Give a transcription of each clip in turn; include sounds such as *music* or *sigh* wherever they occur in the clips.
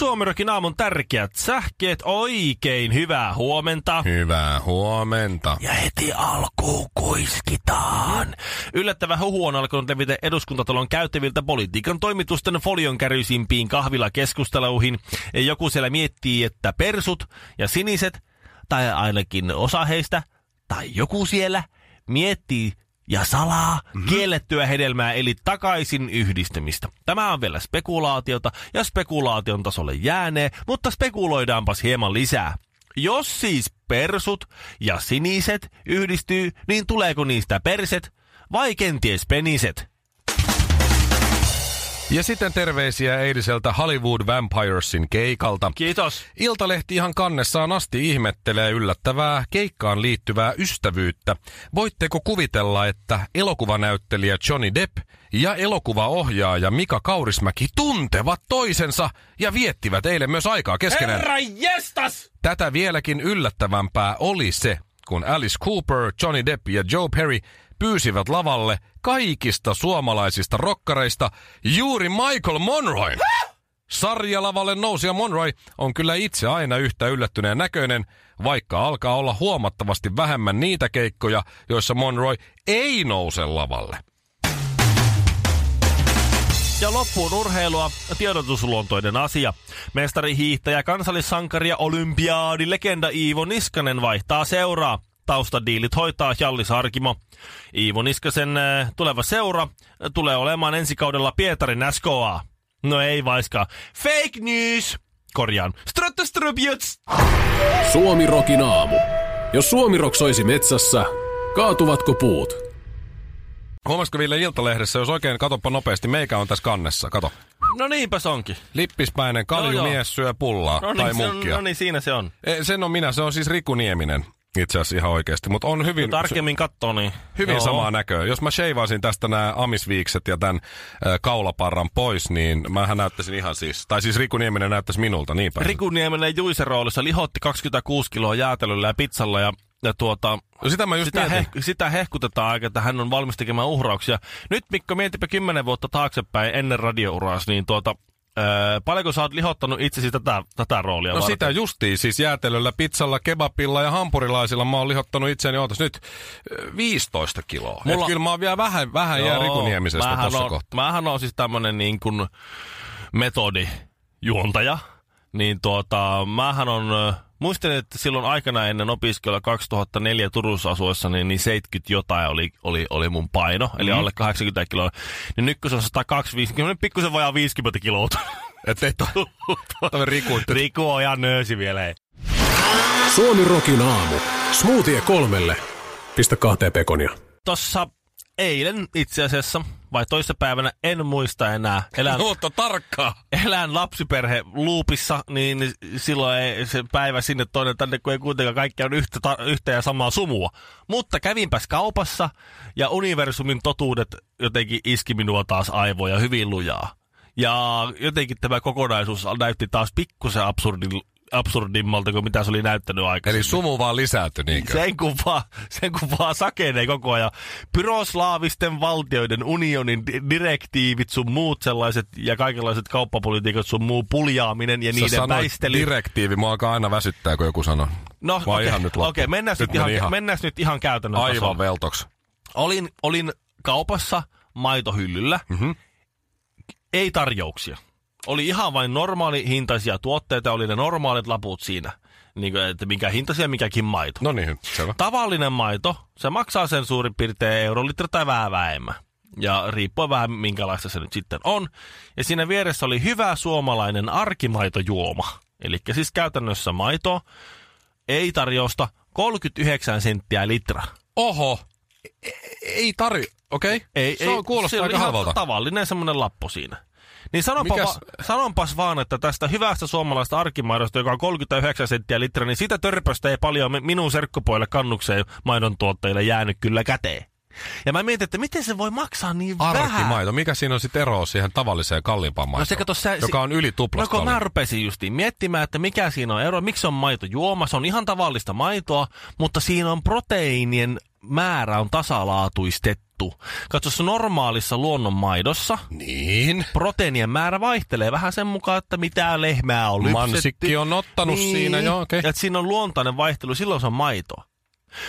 Suomirokin aamun tärkeät sähkeet. Oikein hyvää huomenta. Hyvää huomenta. Ja heti alkuun kuiskitaan. Yllättävä huhu on alkanut levitä eduskuntatalon käyttäviltä politiikan toimitusten folion käryisimpiin kahvilakeskusteluihin. Joku siellä miettii, että persut ja siniset, tai ainakin osa heistä, tai joku siellä, miettii ja salaa mm-hmm. kiellettyä hedelmää eli takaisin yhdistymistä. Tämä on vielä spekulaatiota ja spekulaation tasolle jäänee, mutta spekuloidaanpas hieman lisää. Jos siis persut ja siniset yhdistyy, niin tuleeko niistä perset vai kenties peniset? Ja sitten terveisiä eiliseltä Hollywood Vampiresin keikalta. Kiitos. Iltalehti ihan kannessaan asti ihmettelee yllättävää keikkaan liittyvää ystävyyttä. Voitteko kuvitella, että elokuvanäyttelijä Johnny Depp ja elokuvaohjaaja Mika Kaurismäki tuntevat toisensa ja viettivät eilen myös aikaa keskenään? Herra jestas! Tätä vieläkin yllättävämpää oli se, kun Alice Cooper, Johnny Depp ja Joe Perry pyysivät lavalle kaikista suomalaisista rokkareista juuri Michael Monroy. Sarjalavalle nousia Monroy on kyllä itse aina yhtä yllättyneen näköinen, vaikka alkaa olla huomattavasti vähemmän niitä keikkoja, joissa Monroy ei nouse lavalle. Ja loppuun urheilua tiedotusluontoinen asia. Mestari hiihtäjä, kansallissankari ja olympiaadilegenda Iivo Niskanen vaihtaa seuraa taustadiilit hoitaa Jalli Sarkimo. Iivo Niskasen äh, tuleva seura tulee olemaan ensi kaudella Pietarin SKA. No ei vaiskaan. Fake news! Korjaan. Ströttöströbjöts! Suomi Rokin aamu. Jos Suomi soisi metsässä, kaatuvatko puut? Huomasiko Ville Iltalehdessä, jos oikein katoppa nopeasti, meikä on tässä kannessa, kato. No niinpä se onkin. Lippispäinen kaljumies syö pullaa No tai niin, se on, munkkia. no niin, siinä se on. E, sen on minä, se on siis Riku Nieminen itse asiassa ihan oikeasti, mutta on hyvin... Tarkemmin katsoo, niin... Hyvin Joo. samaa näköä. Jos mä sheivaisin tästä nämä amisviikset ja tämän äh, kaulaparran pois, niin mähän näyttäisin ihan siis... Tai siis Riku Nieminen näyttäisi minulta, niin päin. Riku Nieminen Juisen roolissa lihotti 26 kiloa jäätelöllä ja pizzalla ja, ja tuota, No sitä mä just sitä, mietin. heh, sitä hehkutetaan aika, että hän on valmis tekemään uhrauksia. Nyt Mikko, mietipä kymmenen vuotta taaksepäin ennen radiouraas, niin tuota, Öö, paljonko sä oot lihottanut itsesi tätä, tätä roolia No varten? sitä justiin, siis jäätelöllä, pizzalla, kebabilla ja hampurilaisilla mä oon lihottanut itseäni, ootas nyt, äh, 15 kiloa. Mulla... Et kyllä mä oon vielä vähän, vähän jää Riku Niemisestä mähän tossa on, kohtaa. Mähän on siis tämmönen niin kuin metodijuontaja. Niin tuota, mähän on, ö, muistan, että silloin aikana ennen opiskelua 2004 Turussa asuessa, niin, niin 70 jotain oli, oli, oli mun paino, eli Mhm. alle 80 kiloa. Niin nyt kun se on 150, pikkusen vajaa 50 kiloa. Et ei to... Tämä Riku, Riku on ihan nöösi vielä. Ei. Suomi Rokin aamu. Smoothie kolmelle. Pistä kahteen pekonia. Tossa eilen itse asiassa, vai toissapäivänä, en muista enää. Elän, Mutta tarkkaa. elän lapsiperhe luupissa, niin niin silloin ei se päivä sinne toinen tänne, kun ei kuitenkaan kaikki on yhtä, ta, yhtä ja samaa sumua. Mutta kävinpäs kaupassa ja universumin totuudet jotenkin iski minua taas aivoja hyvin lujaa. Ja jotenkin tämä kokonaisuus näytti taas pikkusen absurdin, absurdimmalta kuin mitä se oli näyttänyt aikaisemmin. Eli sumu vaan lisääntyi, niinkö? Sen kun vaan, *laughs* sen kun vaan sakenee koko ajan. Pyroslaavisten valtioiden unionin di- direktiivit sun muut sellaiset ja kaikenlaiset kauppapolitiikat sun muu puljaaminen ja Sä niiden väistely. direktiivi, mua alkaa aina väsyttää, kun joku sanoo. no okei, ihan nyt loppu. okei, mennään, Nyt ihan, ihan- nyt ihan käytännön Aivan tasolle. veltoks. Olin, olin kaupassa maitohyllyllä. Mhm. Ei tarjouksia. Oli ihan vain normaali hintaisia tuotteita, oli ne normaalit laput siinä. Niin kuin, että mikä hintaisia, mikäkin maito. No niin, selvä. Tavallinen maito, se maksaa sen suurin piirtein eurolitra tai vähän vähemmän. Ja riippuen vähän minkälaista se nyt sitten on. Ja siinä vieressä oli hyvä suomalainen arkimaitojuoma. Eli siis käytännössä maito, ei tarjousta, 39 senttiä litra. Oho, E- ei tarvi, okei. Ei, Se ei, on, kuulostaa aika ihan halvalta. tavallinen semmoinen lappu siinä. Niin sanonpa Mikäs- va- sanonpas vaan, että tästä hyvästä suomalaista arkimaidosta, joka on 39 senttiä litra, niin sitä törpöstä ei paljon mi- minun serkkupoille kannukseen maidon tuottajille jäänyt kyllä käteen. Ja mä mietin, että miten se voi maksaa niin vähän. Arkimaito. Mikä siinä on sitten ero siihen tavalliseen kalliimpaan maitoon? No se kato, sä, joka on yli No tuplasta kun mä rupesin justiin miettimään, että mikä siinä on ero, miksi on maito juoma, se on ihan tavallista maitoa, mutta siinä on proteiinien määrä on tasalaatuistettu. Katso, se normaalissa luonnonmaidossa Niin. proteiinien määrä vaihtelee vähän sen mukaan, että mitä lehmää on lypsetty. Mansikki on ottanut siinä, joo, okei. Ja että siinä on luontainen vaihtelu, silloin se on maitoa.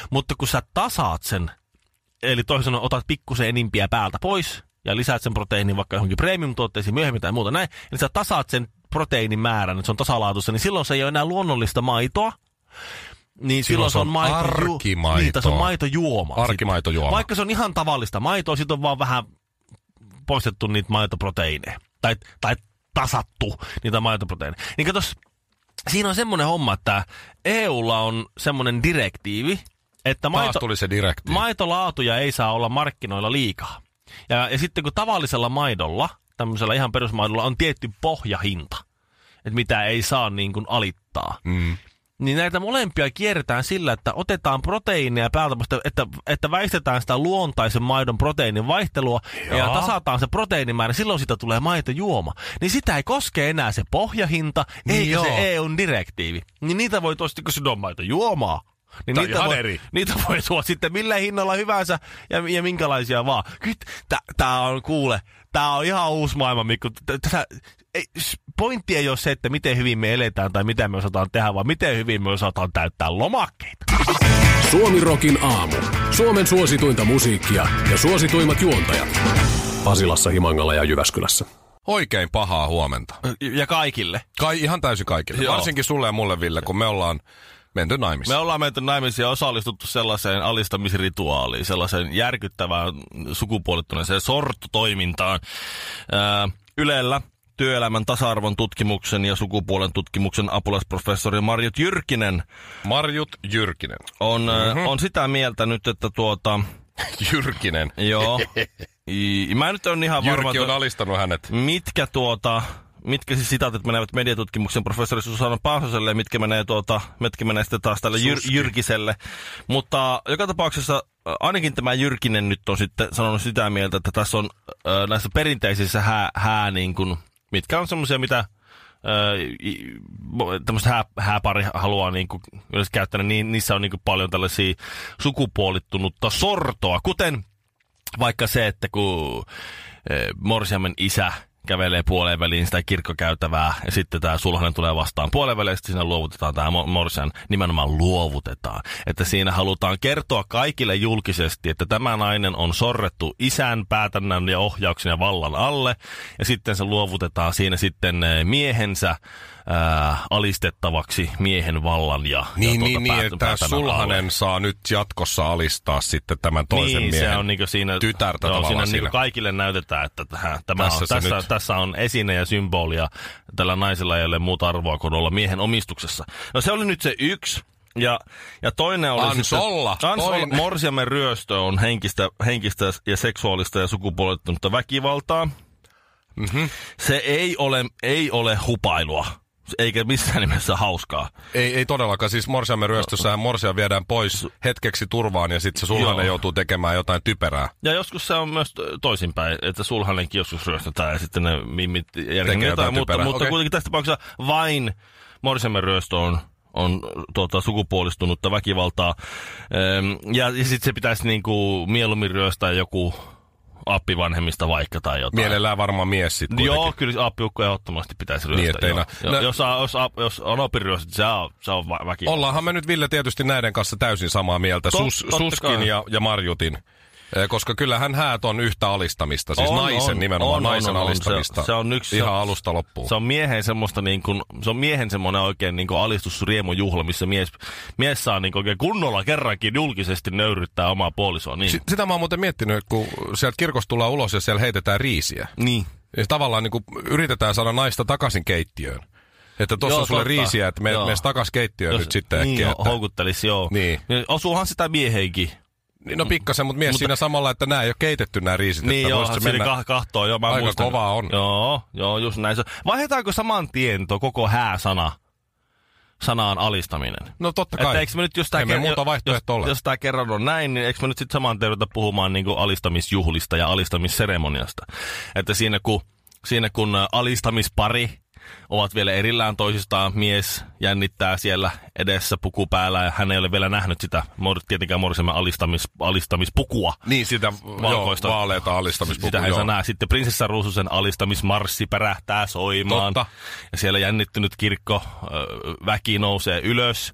Mutta kun sä tasaat sen, eli toisin sanoen otat pikkusen enimpiä päältä pois ja lisäät sen proteiinin vaikka johonkin premium-tuotteisiin myöhemmin tai muuta näin, eli sä tasaat sen proteiinin määrän, että se on tasalaatuista, niin silloin se ei ole enää luonnollista maitoa, niin silloin, se on maito arkimaitoa. Niin, tai se on maitojuoma. Arkimaitojuoma. Sitten. Vaikka se on ihan tavallista maitoa, sit on vaan vähän poistettu niitä maitoproteiineja. Tai, tai tasattu niitä maitoproteiineja. Niin katos, siinä on semmoinen homma, että EUlla on semmoinen direktiivi, että Taas maito, tuli se direktiivi. maitolaatuja ei saa olla markkinoilla liikaa. Ja, ja sitten kun tavallisella maidolla, tämmöisellä ihan perusmaidolla, on tietty pohjahinta, että mitä ei saa niin kuin alittaa. Mm. Niin näitä molempia kierretään sillä, että otetaan proteiineja päältä, että, että väistetään sitä luontaisen maidon proteiinin vaihtelua ja Jaa. tasataan se proteiinimäärä, silloin siitä tulee maitojuoma. Niin sitä ei koske enää se pohjahinta, Niin eikä joo. se EUn direktiivi. Niin niitä voi tuosta, kun sinne on maitojuomaa, niin niitä voi, eri. niitä voi tuoda sitten millä hinnalla hyvänsä ja, ja minkälaisia vaan. Kyllä tää on kuule, tää on ihan uusi maailma, Mikko. Tä- Tätä, ei, pointti ei ole se, että miten hyvin me eletään tai mitä me osataan tehdä, vaan miten hyvin me osataan täyttää lomakkeita. Suomirokin aamu. Suomen suosituinta musiikkia ja suosituimmat juontajat. Pasilassa, Himangalla ja Jyväskylässä. Oikein pahaa huomenta. Ja kaikille. Kai ihan täysin kaikille. Joo. Varsinkin sulle ja mulle, Ville, kun me ollaan menty naimisiin. Me ollaan menty naimisiin ja osallistuttu sellaiseen alistamisrituaaliin, sellaiseen järkyttävään sukupuolittuneeseen sortotoimintaan. Ylellä työelämän tasa-arvon tutkimuksen ja sukupuolen tutkimuksen apulaisprofessori Marjut Jyrkinen Marjut Jyrkinen. on, mm-hmm. on sitä mieltä nyt, että tuota, *laughs* Jyrkinen. joo, I, mä nyt on ihan varma, Jyrki on alistanut hänet. mitkä tuota, mitkä siis sitaatit menevät mediatutkimuksen professori Susanna Paasoselle mitkä menee, tuota, mitkä menee sitten taas tälle Jyr. Jyrkiselle. Mutta joka tapauksessa ä, ainakin tämä Jyrkinen nyt on sitten sanonut sitä mieltä, että tässä on äh, näissä perinteisissä hää, hää niin kuin, mitkä on semmoisia, mitä tämmöistä hää, hääpari haluaa niin kuin, yleensä käyttää, niin niissä on niin kuin paljon tällaisia sukupuolittunutta sortoa, kuten vaikka se, että kun Morsiamen isä kävelee puoleen väliin sitä kirkkokäytävää ja sitten tämä sulhanen tulee vastaan puoleen väliin ja sitten siinä luovutetaan tämä Mo- Morsian, nimenomaan luovutetaan. Että siinä halutaan kertoa kaikille julkisesti, että tämä nainen on sorrettu isän päätännän ja ohjauksen ja vallan alle ja sitten se luovutetaan siinä sitten eh, miehensä ää, alistettavaksi miehen vallan ja, Niin, ja tuota niin, niin, päät- että päätännän alle. sulhanen saa nyt jatkossa alistaa sitten tämän toisen niin, miehen se on niinku siinä, tytärtä joo, tavallaan siinä, siinä. niinku kaikille näytetään, että tähän, tämä Tässä on, tässä, nyt. tässä on esine ja symboli ja tällä naisella ei ole muuta arvoa kuin olla miehen omistuksessa. No se oli nyt se yksi. Ja, ja toinen oli Ans sitten... olla, Ans olla. toinen. Morsiamen ryöstö on henkistä, henkistä ja seksuaalista ja sukupuolittunutta väkivaltaa. Mhm. Se ei ole, ei ole hupailua, eikä missään nimessä hauskaa. Ei, ei todellakaan. Siis morsiamme ryöstössähän morsia viedään pois hetkeksi turvaan ja sitten se sulhanen Joo. joutuu tekemään jotain typerää. Ja joskus se on myös toisinpäin, että sulhanenkin joskus ryöstetään ja sitten ne mimmit järkevät jotain jotain, mutta, typerää, mutta okei. kuitenkin tässä tapauksessa vain Morsiamen ryöstö on, on tuota, sukupuolistunutta väkivaltaa. Ehm, ja ja sitten se pitäisi niinku mieluummin ryöstää joku appivanhemmista vaikka tai jotain. Mielellään varmaan mies sitten Joo, kyllä appiukko ehdottomasti pitäisi ryöstää. Niin, ettei nä- Joo, nä- jos, jos, jos on oppiryöstö, se on, se on vä- väkivaltaa. Ollaanhan me nyt Ville tietysti näiden kanssa täysin samaa mieltä. Tot- Sus, suskin kai. ja, ja Marjutin. Koska kyllähän häät on yhtä alistamista, siis On, naisen on, nimenomaan, on, naisen on, on. alistamista. Se- se on yksi- Ihan se on- alusta loppuun. Se on miehen semmoista niin kuin, se on miehen semmoinen oikein niin kuin alistusriemujuhla, missä mies, mies saa niin kuin oikein kunnolla kerrankin julkisesti nöyryttää omaa puolisoa. Niin. Si- sitä mä oon muuten miettinyt, kun sieltä kirkosta tullaan ulos ja siellä heitetään riisiä. niin. Ja tavallaan niin kuin yritetään saada naista takaisin keittiöön. Että tuossa on sulle totta. riisiä, että me, takaisin keittiöön nyt sitten niin, äkkiä. Että... houkuttelisi, joo. Niin. Osuuhan sitä miehenkin. Niin, no pikkasen, mutta mies Mutta- siinä samalla, että nämä ei ole keitetty nämä riisit. Niin että joo, siinä mennä- kah- kahtoo, joo, mä Aika muistan. kovaa on. Joo, joo, just näin. se. Vaihdetaanko saman tien tuo koko hää-sana sanaan alistaminen? No totta Että kai. eikö me nyt, jos ker- muuta jos, ole. jos tää kerran on näin, niin eikö me nyt sitten saman tien puhumaan niin alistamisjuhlista ja alistamisseremoniasta? Että siinä kun, siinä kun alistamispari ovat vielä erillään toisistaan, mies jännittää siellä edessä puku päällä ja hän ei ole vielä nähnyt sitä, tietenkään Morseman alistamis, alistamispukua. Niin sitä Valkoista. joo, vaaleita alistamispukua. Sitä saa nähdä. Sitten prinsessa Ruususen alistamismarssi pärähtää soimaan. Totta. Ja siellä jännittynyt kirkko, väki nousee ylös.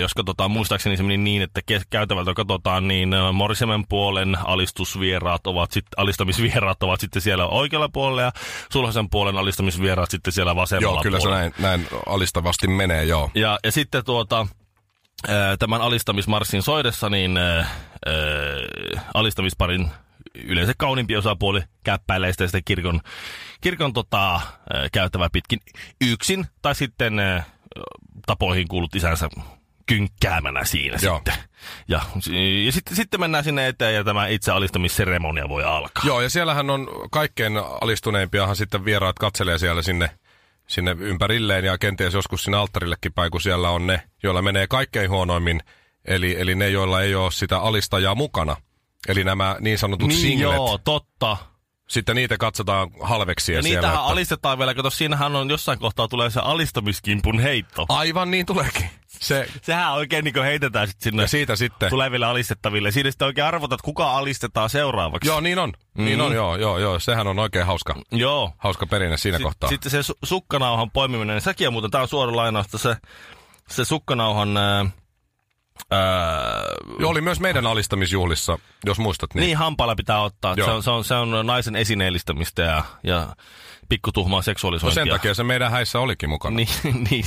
Jos katsotaan, muistaakseni se meni niin, että käytävältä katsotaan, niin Morsemen puolen alistusvieraat ovat sit, alistamisvieraat ovat sitten siellä oikealla puolella ja Sulhasen puolen alistamisvieraat sitten siellä vasemmalla Joo, kyllä se puolella. näin, näin alistavasti menee, joo. Ja, ja sitten tuota, tämän alistamismarssin soidessa, niin ää, alistamisparin yleensä kauniimpi osapuoli käppäilee sitten, sitten kirkon, kirkon tota, ää, käytävää pitkin yksin, tai sitten ää, tapoihin kuulut isänsä kynkkäämänä siinä Joo. sitten. Ja, ja sitten, sitten mennään sinne eteen ja tämä itse alistamisseremonia voi alkaa. Joo, ja siellähän on kaikkein alistuneimpiahan sitten vieraat katselee siellä sinne, sinne ympärilleen ja kenties joskus sinne alttarillekin päin, kun siellä on ne, joilla menee kaikkein huonoimmin, eli, eli ne, joilla ei ole sitä alistajaa mukana. Eli nämä niin sanotut niin singlet. joo, totta. Sitten niitä katsotaan halveksia Ja siellä. niitähän että- alistetaan vielä, kato siinähän on jossain kohtaa tulee se alistamiskimpun heitto. Aivan niin tuleekin. Se, Sehän oikein niin heitetään sit sinne ja siitä sitten. tuleville alistettaville. Siinä sitten oikein arvotat, kuka alistetaan seuraavaksi. Joo, niin on. Mm. Niin on, joo, joo, joo. Sehän on oikein hauska, Joo. hauska perinne siinä kohtaa. Sitten se su- sukkanauhan poimiminen, sekin on muuten, tämä on suora lainausta, se, se sukkanauhan... Ää, ää, Joo, oli myös meidän alistamisjuhlissa, jos muistat. Niin. niin hampaalla pitää ottaa. Se on, se, on, se on naisen esineellistämistä ja, ja pikkutuhmaa No seksuaalisointia. sen takia se meidän häissä olikin mukana. Niin, *laughs* niin.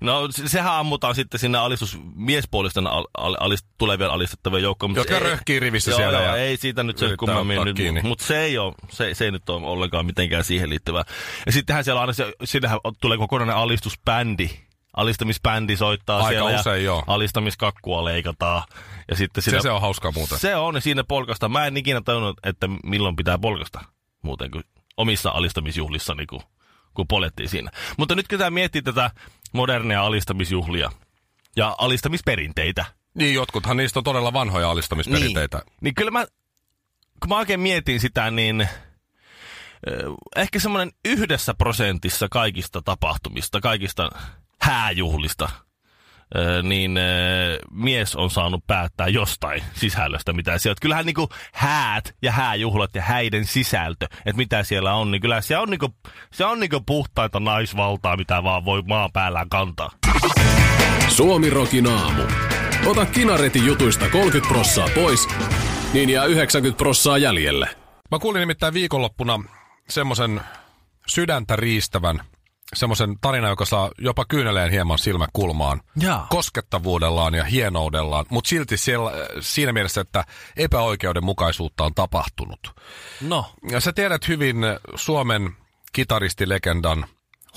No se- sehän ammutaan sitten sinne alistus, miespuolisten al, al, alist, tulevien alistettavien joukkoon. Jotka ei- röhkii rivissä joo, siellä Joo, ja ei siitä nyt se kummemmin nyt, mutta se ei, ole, se, se ei nyt ole ollenkaan mitenkään siihen liittyvää. Ja sittenhän siellä aina se, sinnehän tulee kokonainen alistusbändi. Alistamisbändi soittaa Aika siellä usein, ja joo. alistamiskakkua leikataan. Ja sitten se, siinä, se on hauskaa muuten. se on, ja siinä polkasta. Mä en ikinä tajunnut, että milloin pitää polkasta muuten kuin omissa alistamisjuhlissa, niin kuin, kun polettiin siinä. Mutta nyt kun tämä miettii tätä modernia alistamisjuhlia ja alistamisperinteitä, Niin, jotkuthan niistä on todella vanhoja alistamisperinteitä. niin, niin kyllä mä, kun mä oikein mietin sitä, niin eh, ehkä semmoinen yhdessä prosentissa kaikista tapahtumista, kaikista hääjuhlista, niin mies on saanut päättää jostain sisällöstä, mitä siellä on. Kyllähän niinku häät ja hääjuhlat ja häiden sisältö, että mitä siellä on, niin kyllä se on niinku, se on niinku puhtaita naisvaltaa, mitä vaan voi maan päällään kantaa. Suomi Rokin aamu. Ota kinaretin jutuista 30 prossaa pois, niin jää 90 prossaa jäljelle. Mä kuulin nimittäin viikonloppuna semmoisen sydäntä riistävän, semmoisen tarina, joka saa jopa kyyneleen hieman silmäkulmaan. Jaa. Koskettavuudellaan ja hienoudellaan, mutta silti siellä, siinä mielessä, että epäoikeudenmukaisuutta on tapahtunut. No, Ja sä tiedät hyvin Suomen kitaristilegendan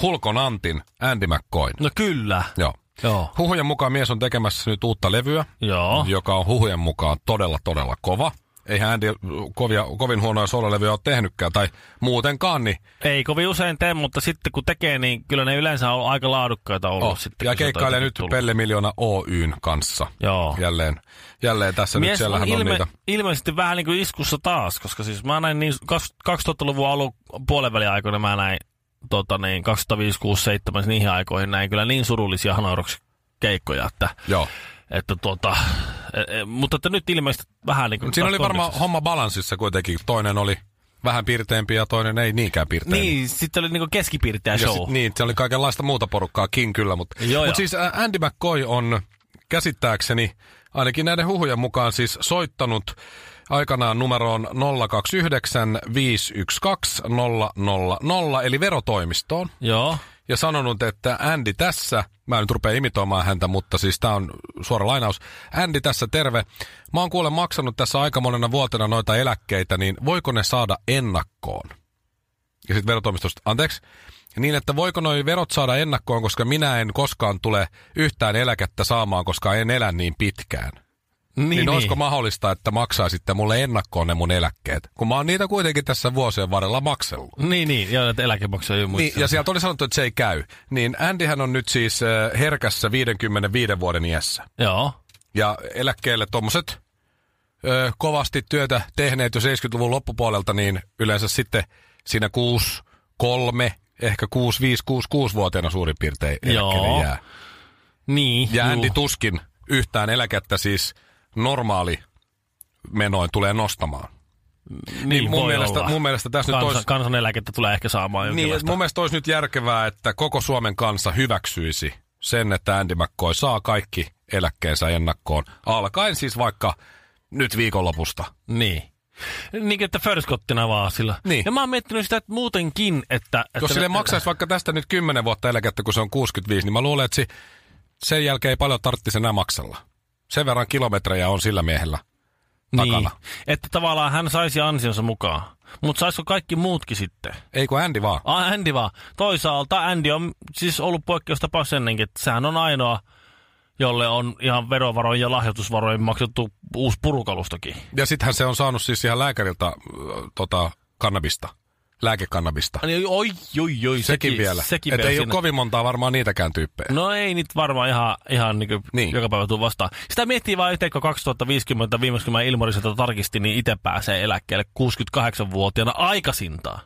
Hulkon Antin Andy McCoyn. no kyllä. Joo. Joo. Huhujen mukaan mies on tekemässä nyt uutta levyä, Joo. joka on huhujen mukaan todella, todella kova. Eihän Andy kovia, kovin huonoja sololevyjä ole tehnytkään, tai muutenkaan, niin Ei kovin usein tee, mutta sitten kun tekee, niin kyllä ne yleensä on aika laadukkaita ollut. oh. Sitten, Ja keikkailee nyt tullut. Pelle Miljoona Oyn kanssa. Joo. Jälleen, jälleen tässä nyt Mies on, siellähän on ilme, niitä. ilmeisesti vähän niin kuin iskussa taas, koska siis mä näin niin kas- 2000-luvun alun puolenvälin aikoina mä näin tota niin, 2005, 6, 7, niihin aikoihin näin kyllä niin surullisia hanauraksi keikkoja, että, Joo. Että tuota, e, e, mutta että nyt ilmeisesti vähän niin kuin... Siinä oli varmaan homma balanssissa kuitenkin. Toinen oli vähän pirteempi ja toinen ei niinkään pirteempi. Niin, sitten oli niin kuin keskipiirteä show. sit, niin, se oli kaikenlaista muuta porukkaakin kyllä, mutta Joo, mut joo. siis Andy McCoy on käsittääkseni ainakin näiden huhujen mukaan siis soittanut aikanaan numeroon 029 512 000, eli verotoimistoon. Joo. Ja sanonut, että Andy tässä, mä nyt rupea imitoimaan häntä, mutta siis tää on suora lainaus. Andy tässä terve. Mä oon kuule maksanut tässä aika monena vuotena noita eläkkeitä, niin voiko ne saada ennakkoon? Ja sitten verotoimistosta, anteeksi, niin että voiko noi verot saada ennakkoon, koska minä en koskaan tule yhtään eläkettä saamaan, koska en elä niin pitkään. Niin, niin, niin olisiko mahdollista, että maksaisitte mulle ennakkoon ne mun eläkkeet? Kun mä oon niitä kuitenkin tässä vuosien varrella maksellut. Niin, niin, joo, että eläkemaksuja ei Niin, ja sieltä oli sanottu, että se ei käy. Niin Andyhän on nyt siis äh, herkässä 55 vuoden iässä. Joo. Ja eläkkeelle tuommoiset ö, kovasti työtä tehneet jo 70-luvun loppupuolelta, niin yleensä sitten siinä 6, 3, ehkä 6, 5, 6, 6-vuotiaana suurin piirtein eläkkeelle Joo. jää. Niin, Ja. Andy tuskin yhtään eläkettä siis normaali menoin tulee nostamaan. niin mun voi mielestä- olla. mun mielestä tässä nyt Kansa, olisi- Kansaneläkettä tulee ehkä saamaan Niin, mun mielestä olisi nyt järkevää, että koko Suomen kansa hyväksyisi sen, että Andy McCoy saa kaikki eläkkeensä ennakkoon. Alkaen siis vaikka nyt viikonlopusta. Niin. Niin, että förskottina vaan sillä. Niin. Ja mä oon miettinyt sitä että muutenkin, että... että Jos sille maksaisi vaikka tästä nyt 10 vuotta eläkettä, kun se on 65, niin mä luulen, että si- sen jälkeen ei paljon tarvitsisi enää maksella. Sen verran kilometrejä on sillä miehellä takana. Niin. Että tavallaan hän saisi ansionsa mukaan. Mutta saisiko kaikki muutkin sitten? Ei kun Andy vaan. Ah, Andy vaan. Toisaalta Andy on siis ollut poikkeustapaus ennenkin, että sehän on ainoa, jolle on ihan verovaroin ja lahjoitusvaroin maksettu uusi purukalustokin. Ja sittenhän se on saanut siis ihan lääkäriltä äh, tota, kannabista. Lääkekannabista. Niin, oi, oi, oi. Sekin, vielä. Sekin Että vielä ei ole kovin montaa varmaan niitäkään tyyppejä. No ei nyt varmaan ihan, ihan niin Niin. niin. joka päivä tuu vastaan. Sitä miettii vaan itse, kun 2050 viimeksi kun mä Ilmariselta tarkistin, niin itse pääsee eläkkeelle 68-vuotiaana aikaisintaan.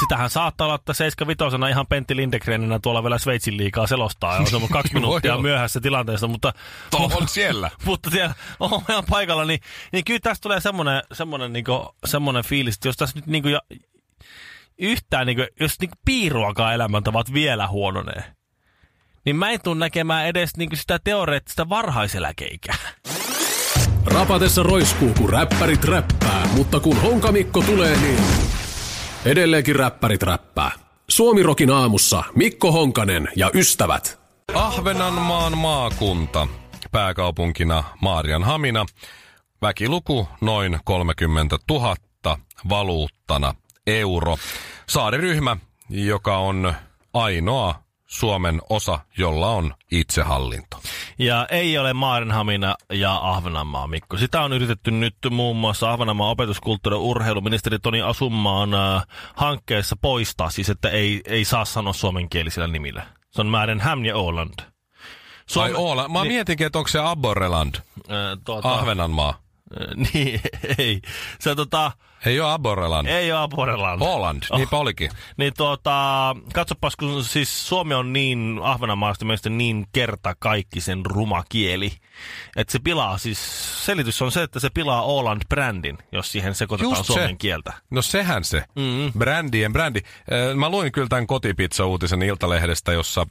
Sitähän saattaa olla, että 75 ihan Pentti Lindegrenina tuolla vielä Sveitsin liikaa selostaa ja on se kaksi *laughs* Voi minuuttia myöhässä tilanteesta, mutta, Tuo on siellä. *laughs* mutta siellä on ihan paikalla, niin, niin kyllä tästä tulee semmoinen, semmoinen, niin semmoinen fiilis, että jos tässä nyt niin ja, yhtään, niin kuin, jos niin piiruakaan elämäntavat vielä huononee, niin mä en tule näkemään edes niin sitä teoreettista varhaiseläkeikää. Rapatessa roiskuu, kun räppärit räppää, mutta kun Honkamikko tulee, niin edelleenkin räppärit räppää. Suomirokin aamussa Mikko Honkanen ja ystävät. Ahvenanmaan maakunta, pääkaupunkina Maarianhamina, väkiluku noin 30 000, valuuttana euro. Saariryhmä, joka on ainoa Suomen osa, jolla on itsehallinto. Ja ei ole Maarenhamina ja Ahvenanmaa, Mikko. Sitä on yritetty nyt muun muassa Ahvenanmaan opetuskulttuuri- ja urheiluministeri Toni Asummaan äh, hankkeessa poistaa, siis että ei, ei saa sanoa suomenkielisillä nimillä. Se on Maarenham ja Åland. Ai Oola, mä niin, mietinkin, että onko se Aborreland, äh, tuota, Ahvenanmaa. Äh, *laughs* niin, ei. Se tota, Ei ole Aborreland. ei ole Aporeland. Holland, Oh. niinpä olikin. Niin tuota, katsopas, kun siis Suomi on niin Ahvenanmaasta mielestä niin kerta kaikki sen ruma kieli, että se pilaa, siis selitys on se, että se pilaa Åland-brändin, jos siihen sekoitetaan Just se. suomen kieltä. No sehän se. Mm. Brändien brändi. Mä luin kyllä tämän kotipizza-uutisen Iltalehdestä, jossa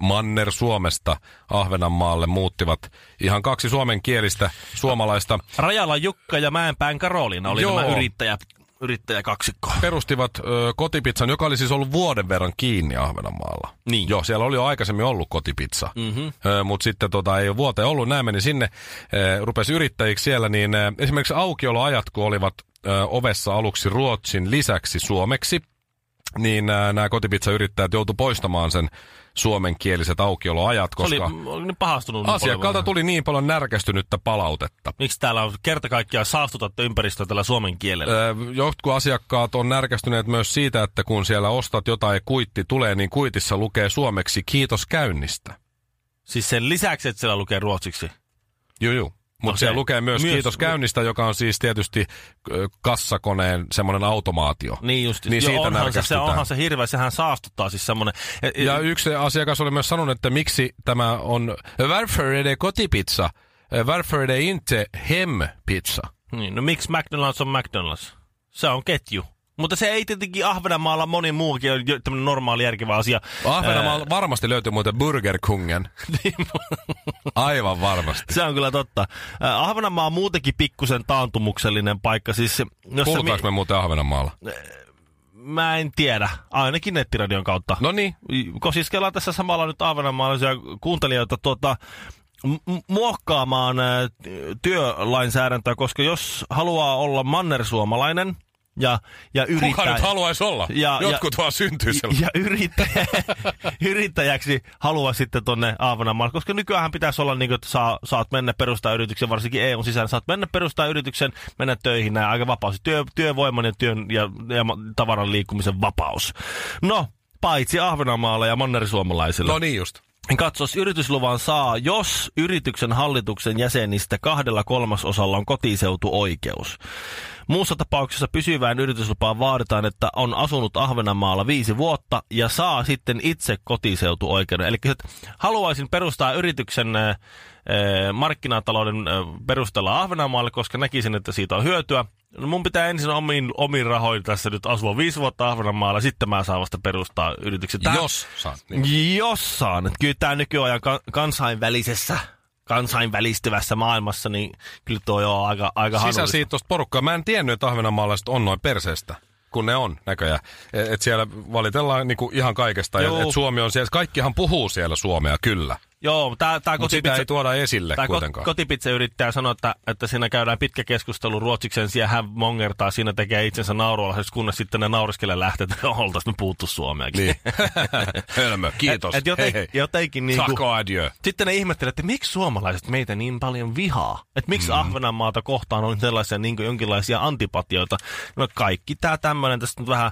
Manner Suomesta Ahvenanmaalle muuttivat ihan kaksi suomenkielistä suomalaista. Rajala Jukka ja Mäenpään Karoliina oli Joo. nämä yrittäjä, yrittäjäkaksikko. Perustivat ö, kotipizzan, joka oli siis ollut vuoden verran kiinni Ahvenanmaalla. Niin. Joo, siellä oli jo aikaisemmin ollut kotipizza. Mhm. Mutta sitten tota, ei ole vuoteen ollut. Nämä meni sinne, ö, rupesi yrittäjiksi siellä, niin ö, esimerkiksi aukioloajat, kun olivat ö, ovessa aluksi ruotsin lisäksi suomeksi, niin nämä kotipizzayrittäjät joutu poistamaan sen suomenkieliset aukioloajat, Se koska oli, oli niin pahastunut. niin asiakkaalta paljon. tuli niin paljon närkästynyttä palautetta. Miksi täällä on kerta kaikkiaan saastutatte ympäristöä tällä suomen kielellä? Ö, Jotkut asiakkaat on närkästyneet myös siitä, että kun siellä ostat jotain ja kuitti tulee, niin kuitissa lukee suomeksi kiitos käynnistä. Siis sen lisäksi, että siellä lukee ruotsiksi. Juu, juu. Mutta Okei. siellä lukee myös, Myös- kiitos käynnistä, joka on siis tietysti kassakoneen semmoinen automaatio. Niin just. Niin Joo, siitä onhan se, se, onhan se hirveä, sehän saastuttaa siis semmoinen. Ja yksi asiakas oli myös sanonut, että miksi tämä on varför kotipizza? Varför det inte hempizza? Niin, no miksi McDonald's on McDonald's? Se on ketju. Mutta se ei tietenkin Ahvenanmaalla moni muukin ole tämmöinen normaali järkevä asia. Ahvenanmaalla varmasti löytyy muuten Burgerkungen. Niin, *laughs* Aivan varmasti. se on kyllä totta. Ahvenanmaa on muutenkin pikkusen taantumuksellinen paikka. Siis, jos Kuulutaanko me muuten Ahvenanmaalla? Mä en tiedä. Ainakin nettiradion kautta. No niin. Kosiskellaan tässä samalla nyt ahvenanmaalaisia kuuntelijoita tuota, muokkaamaan työlainsäädäntöä, koska jos haluaa olla mannersuomalainen ja, ja yrittää... Kuka nyt haluaisi olla? Ja- Jotkut vaan syntyy sellainen. ja yrittäjä, *laughs* yrittäjäksi haluaa sitten tonne Ahvenanmaalle, koska nykyään pitäisi olla niin kuin, että saa, saat mennä perustaa yrityksen, varsinkin EUn sisällä, saat mennä perustaa yrityksen, mennä töihin, näin aika vapaus. Työ, työvoiman ja, työn ja, ja tavaran liikkumisen vapaus. No, paitsi Ahvenanmaalla ja mannerisuomalaisilla. No niin just. Katsos, yritysluvan saa, jos yrityksen hallituksen jäsenistä kahdella kolmasosalla on kotiseutuoikeus. Muussa tapauksessa pysyvään yrityslupaan vaaditaan, että on asunut Ahvenanmaalla viisi vuotta ja saa sitten itse kotiseutuoikeuden. Eli että haluaisin perustaa yrityksen äh, markkinatalouden äh, perusteella Ahvenanmaalle, koska näkisin, että siitä on hyötyä. No mun pitää ensin omiin, omiin rahoin tässä nyt asua viisi vuotta Ahvenanmaalla, sitten mä saan vasta perustaa yrityksen. Tää- Jos saat. Niin. jos saan. Kyllä tämä nykyajan ka- kansainvälisessä, kansainvälistyvässä maailmassa, niin kyllä tuo on aika, aika hanullista. Sisäsiittoista porukkaa. Mä en tiennyt, että ahvenanmaalaiset on noin perseestä. Kun ne on näköjään. Et et siellä valitellaan niinku ihan kaikesta. Ja, et Suomi on siellä. Kaikkihan puhuu siellä suomea, kyllä. Joo, tämä tää Mutta sitä kotipizza, ei tuoda esille tää kuitenkaan. kotipizza-yrittäjä sanoi, että, että siinä käydään pitkä keskustelu ruotsiksen sijaan hän mongertaa, siinä tekee itsensä naurualaiseksi, kunnes sitten ne nauriskele lähtee, että oltaisiin me puhuttu suomeakin. Niin. *laughs* Hölmö, kiitos. Et, et joten, hei, hei. jotenkin niin adieu. Sitten ne ihmettelee, että miksi suomalaiset meitä niin paljon vihaa? Että miksi mm. Ahvenanmaata kohtaan on sellaisia niin jonkinlaisia antipatioita? No kaikki tämä tämmöinen tässä nyt vähän...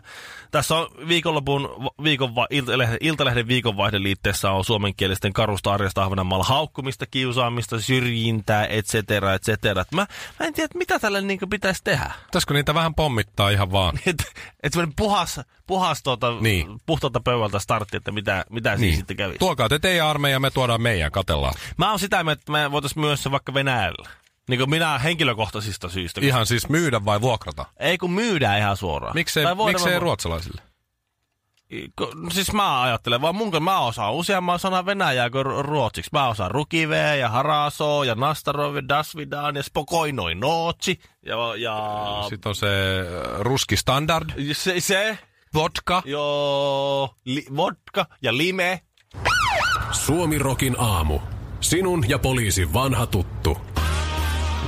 Tässä on viikonlopun, viikonva, iltalehden, iltalehden viikonvaihden liitteessä on suomenkielisten karusta arjesta Ahvenanmaalla haukkumista, kiusaamista, syrjintää, et cetera, et cetera. Et Mä, mä en tiedä, mitä tälle niin pitäisi tehdä. Pitäisikö niitä vähän pommittaa ihan vaan? *laughs* Että et semmoinen puhas, puhas tuota, Niin. puhtaalta pöydältä startti, että mitä, mitä niin. siinä sitten kävisi. Tuokaa te teidän armeija, me tuodaan meidän, katellaan. Mä oon sitä mieltä, että me voitaisiin myös se vaikka Venäjällä. Niin kuin minä henkilökohtaisista syistä. Ihan siis myydä vai vuokrata? Ei kun myydään ihan suoraan. Miksei, miksei ruotsalaisille? Siis mä ajattelen vaan mun, mä osaan useamman sanan venäjää kuin ru- ruotsiksi. Mä osaan rukivee ja haraso ja nastarov ja dasvidan ja spokoinoi nootsi. Ja, ja Sitten on se äh, ruski standard, se, se, vodka. joo, li, vodka ja lime. Suomirokin aamu. Sinun ja poliisin vanha tuttu.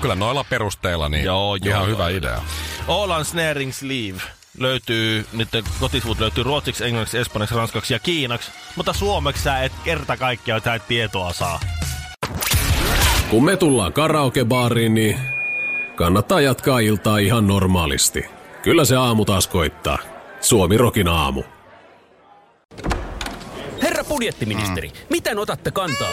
Kyllä noilla perusteilla niin Joo, joo, ihan joo, hyvä joo. idea. Olan Snaring Sleeve löytyy, niiden kotisivut löytyy ruotsiksi, englanniksi, espanjaksi, ranskaksi ja kiinaksi, mutta suomeksi sä et kerta kaikkiaan tätä tietoa saa. Kun me tullaan karaokebaariin, niin kannattaa jatkaa iltaa ihan normaalisti. Kyllä se aamu taas koittaa. Suomirokin aamu. Herra budjettiministeri, mm. miten otatte kantaa?